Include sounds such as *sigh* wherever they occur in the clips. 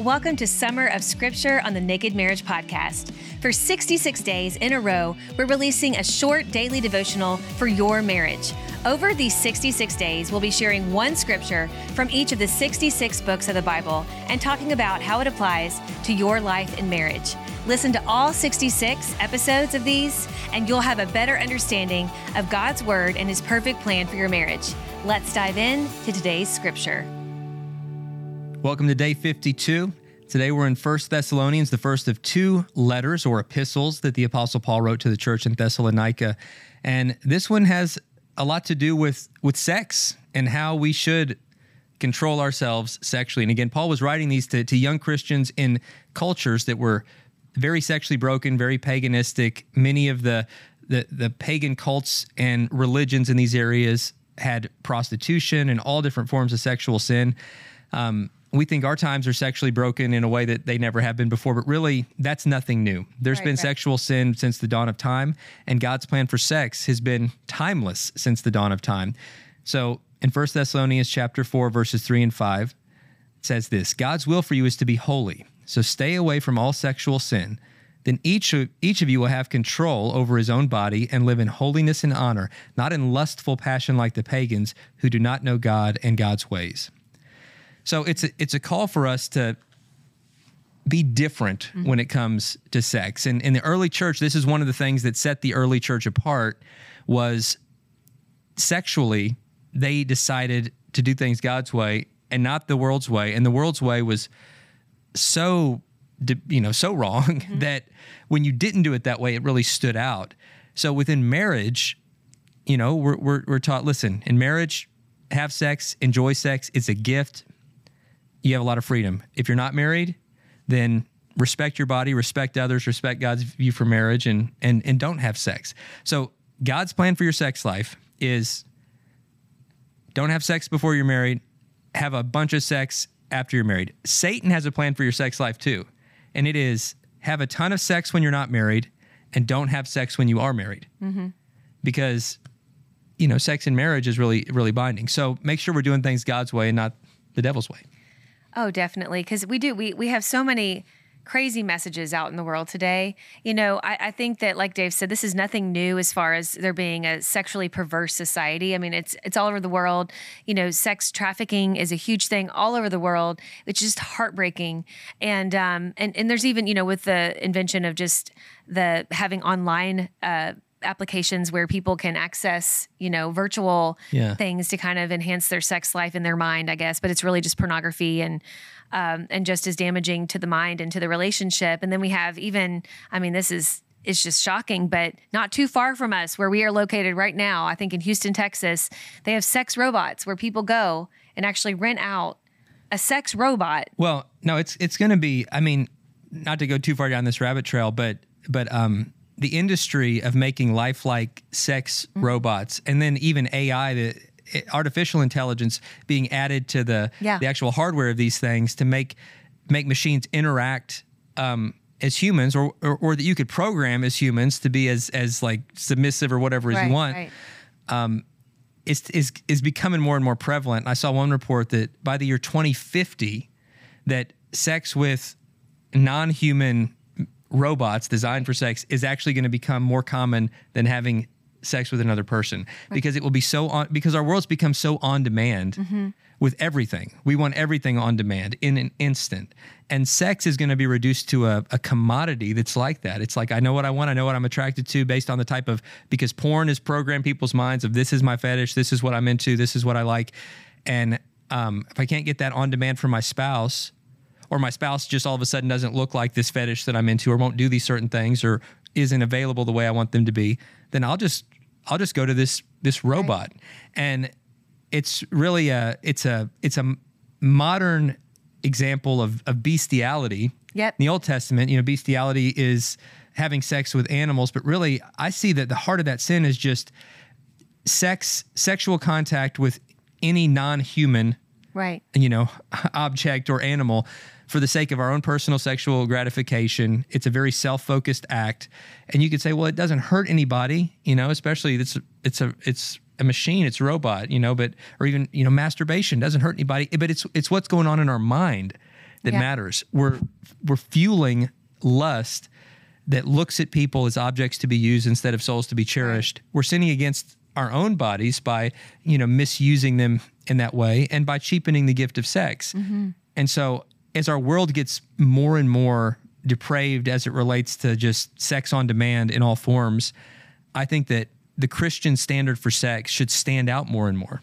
Welcome to Summer of Scripture on the Naked Marriage Podcast. For 66 days in a row, we're releasing a short daily devotional for your marriage. Over these 66 days, we'll be sharing one scripture from each of the 66 books of the Bible and talking about how it applies to your life and marriage. Listen to all 66 episodes of these, and you'll have a better understanding of God's Word and His perfect plan for your marriage. Let's dive in to today's scripture. Welcome to day 52. Today we're in 1 Thessalonians, the first of two letters or epistles that the Apostle Paul wrote to the church in Thessalonica. And this one has a lot to do with, with sex and how we should control ourselves sexually. And again, Paul was writing these to, to young Christians in cultures that were very sexually broken, very paganistic. Many of the, the, the pagan cults and religions in these areas had prostitution and all different forms of sexual sin. Um, we think our times are sexually broken in a way that they never have been before, but really, that's nothing new. There's Right, been right. sexual sin since the dawn of time, and God's plan for sex has been timeless since the dawn of time. So, in 1 Thessalonians chapter 4, verses 3 and 5, it says this God's will for you is to be holy, so stay away from all sexual sin. Then each of, each of you will have control over his own body and live in holiness and honor, not in lustful passion like the pagans who do not know God and God's ways. So it's a, it's a call for us to be different mm-hmm. when it comes to sex. And in the early church, this is one of the things that set the early church apart was sexually they decided to do things God's way and not the world's way. And the world's way was so you know so wrong mm-hmm. *laughs* that when you didn't do it that way, it really stood out. So within marriage, you know, we're we're, we're taught. Listen, in marriage, have sex, enjoy sex. It's a gift. You have a lot of freedom. If you're not married, then respect your body, respect others, respect God's view for marriage, and and and don't have sex. So God's plan for your sex life is don't have sex before you're married, have a bunch of sex after you're married. Satan has a plan for your sex life too, and it is have a ton of sex when you're not married, and don't have sex when you are married, mm-hmm. because you know sex in marriage is really really binding. So make sure we're doing things God's way and not the devil's way. Oh, definitely. Because we do. We we have so many crazy messages out in the world today. You know, I, I think that, like Dave said, this is nothing new as far as there being a sexually perverse society. I mean, it's it's all over the world. You know, sex trafficking is a huge thing all over the world. It's just heartbreaking. And um and and there's even you know with the invention of just the having online. uh applications where people can access you know virtual Yeah. things to kind of enhance their sex life in their mind, I guess. But it's really just pornography and um, and just as damaging to the mind and to the relationship. And then we have even, I mean, this is it's just shocking, but not too far from us, where we are located right now. I think in Houston, Texas, they have sex robots where people go and actually rent out a sex robot. Well, no, it's it's going to be. I mean, not to go too far down this rabbit trail, but but um, the industry of making lifelike sex Mm-hmm. robots, and then even AI, the eh, artificial intelligence being added to the Yeah. the actual hardware of these things to make make machines interact. Um, as humans, or, or or that you could program as humans to be as as like submissive or whatever as you want, is, is is becoming more and more prevalent. I saw one report that by the year 2050, that sex with non-human robots designed for sex is actually going to become more common than having sex with another person because it will be so on because our world's become so on demand Mm-hmm. with everything. We want everything on demand in an instant. And sex is going to be reduced to a, a commodity that's like that. It's like I know what I want, I know what I'm attracted to based on the type of because porn has programmed people's minds of this is my fetish, this is what I'm into, this is what I like. And um, if I can't get that on demand from my spouse, or my spouse just all of a sudden doesn't look like this fetish that I'm into or won't do these certain things or isn't available the way I want them to be, then I'll just I'll just go to this this robot. And it's really a it's a it's a modern example of, of bestiality. Yep. In the Old Testament, you know, bestiality is having sex with animals, but really I see that the heart of that sin is just sex sexual contact with any non-human Right. you know, *laughs* object or animal for the sake of our own personal sexual gratification. It's a very self-focused act. And you could say, well, it doesn't hurt anybody, you know, especially it's it's a it's a machine, it's a robot, you know, but or even, you know, masturbation doesn't hurt anybody, but it's it's what's going on in our mind that Yeah. matters. We're we're fueling lust that looks at people as objects to be used instead of souls to be cherished. We're sinning against our own bodies by, you know, misusing them in that way and by cheapening the gift of sex. Mm-hmm. And so as our world gets more and more depraved as it relates to just sex on demand in all forms, I think that the Christian standard for sex should stand out more and more.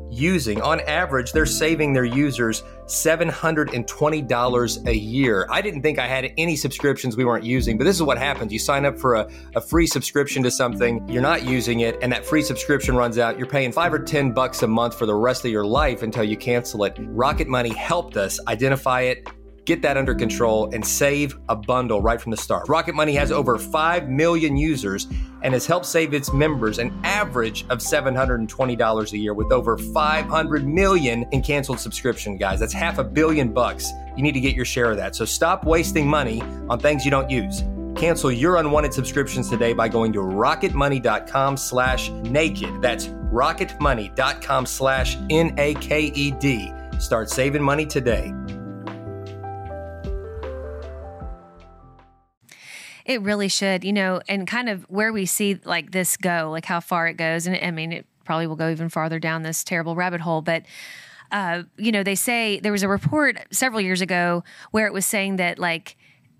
using. On average, they're saving their users $720 a year. I didn't think I had any subscriptions we weren't using, but this is what happens. You sign up for a, a free subscription to something, you're not using it, and that free subscription runs out. You're paying five or 10 bucks a month for the rest of your life until you cancel it. Rocket Money helped us identify it get that under control and save a bundle right from the start. Rocket Money has over 5 million users and has helped save its members an average of $720 a year with over 500 million in canceled subscription guys. That's half a billion bucks. You need to get your share of that. So stop wasting money on things you don't use. Cancel your unwanted subscriptions today by going to rocketmoney.com slash naked. That's rocketmoney.com slash N-A-K-E-D. Start saving money today. It really should, you know, and kind of where we see like this go, like how far it goes. And I mean, it probably will go even farther down this terrible rabbit hole. But, uh, you know, they say there was a report several years ago where it was saying that like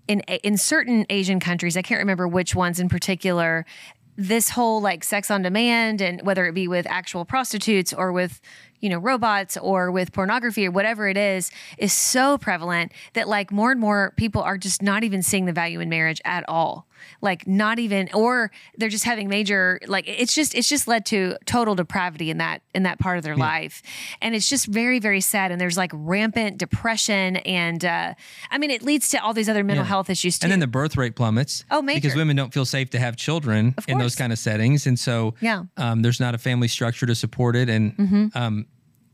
in in certain Asian countries, I can't remember which ones in particular, this whole like sex on demand and whether it be with actual prostitutes or with you know robots or with pornography or whatever it is is so prevalent that like more and more people are just not even seeing the value in marriage at all like not even or they're just having major like it's just it's just led to total depravity in that in that part of their life and it's just very very sad and there's like rampant depression and uh i mean it leads to all these other mental Yeah. health issues too And then the birth rate plummets. Oh, major. Because women don't feel safe to have children in those kind of settings. And so Yeah. Mm-hmm. um, there's not a family structure to support it. And um,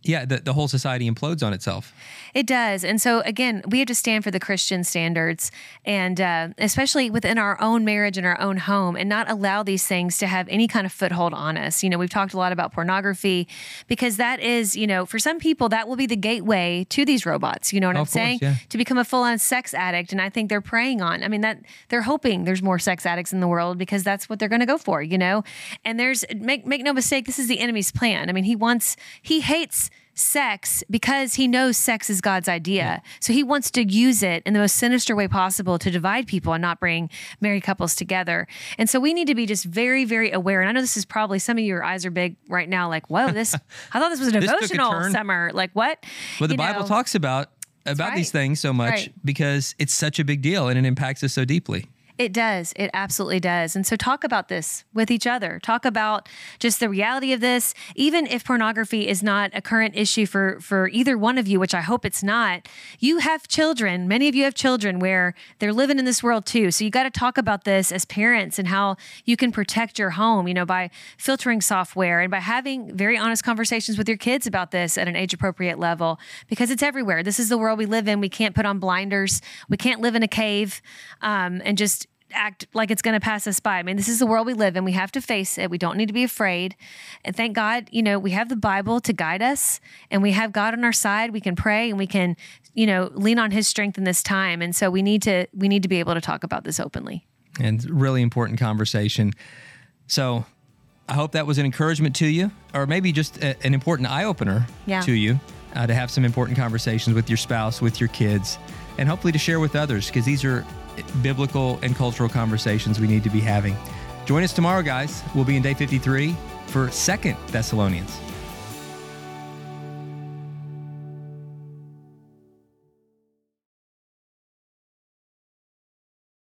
yeah, the, the whole society implodes on itself. It does. And so, again, we have to stand for the Christian standards and uh, especially within our own marriage and our own home and not allow these things to have any kind of foothold on us. You know, we've talked a lot about pornography because that is, you know, for some people, that will be the gateway to these robots. You know what Oh, I'm course, saying? yeah. To become a full on sex addict. And I think they're preying on, I mean, that they're hoping there's more sex addicts in the world because that's what they're going to go for, you know? And there's, make, make no mistake, this is the enemy's plan. I mean, he wants, he hates sex because he knows sex is God's idea. So he wants to use it in the most sinister way possible to divide people and not bring married couples together. And so we need to be just very, very aware. And I know this is probably some of your eyes are big right now, like, whoa, this, *laughs* I thought this was a took a devotional summer. Like, what? Well, the You Bible know, talks about about these things so much Right. because it's such a big deal and it impacts us so deeply. It does. It absolutely does. And so talk about this with each other. Talk about just the reality of this. Even if pornography is not a current issue for for either one of you, which I hope it's not, you have children. Many of you have children where they're living in this world too. So you got to talk about this as parents and how you can protect your home, you know, by filtering software and by having very honest conversations with your kids about this at an age appropriate level because it's everywhere. This is the world we live in. We can't put on blinders. We can't live in a cave um, and just act like it's going to pass us by. I mean, this is the world we live in. We have to face it. We don't need to be afraid. And thank God, you know, we have the Bible to guide us and we have God on our side. We can pray and we can, you know, lean on his strength in this time. And so we need to we need to be able to talk about this openly. And really important conversation. So, I hope that was an encouragement to you or maybe just a, an important eye opener Yeah. to you uh, to have some important conversations with your spouse, with your kids, and hopefully to share with others because these are biblical and cultural conversations we need to be having. Join us tomorrow, guys. We'll be in day 53 for Second Thessalonians.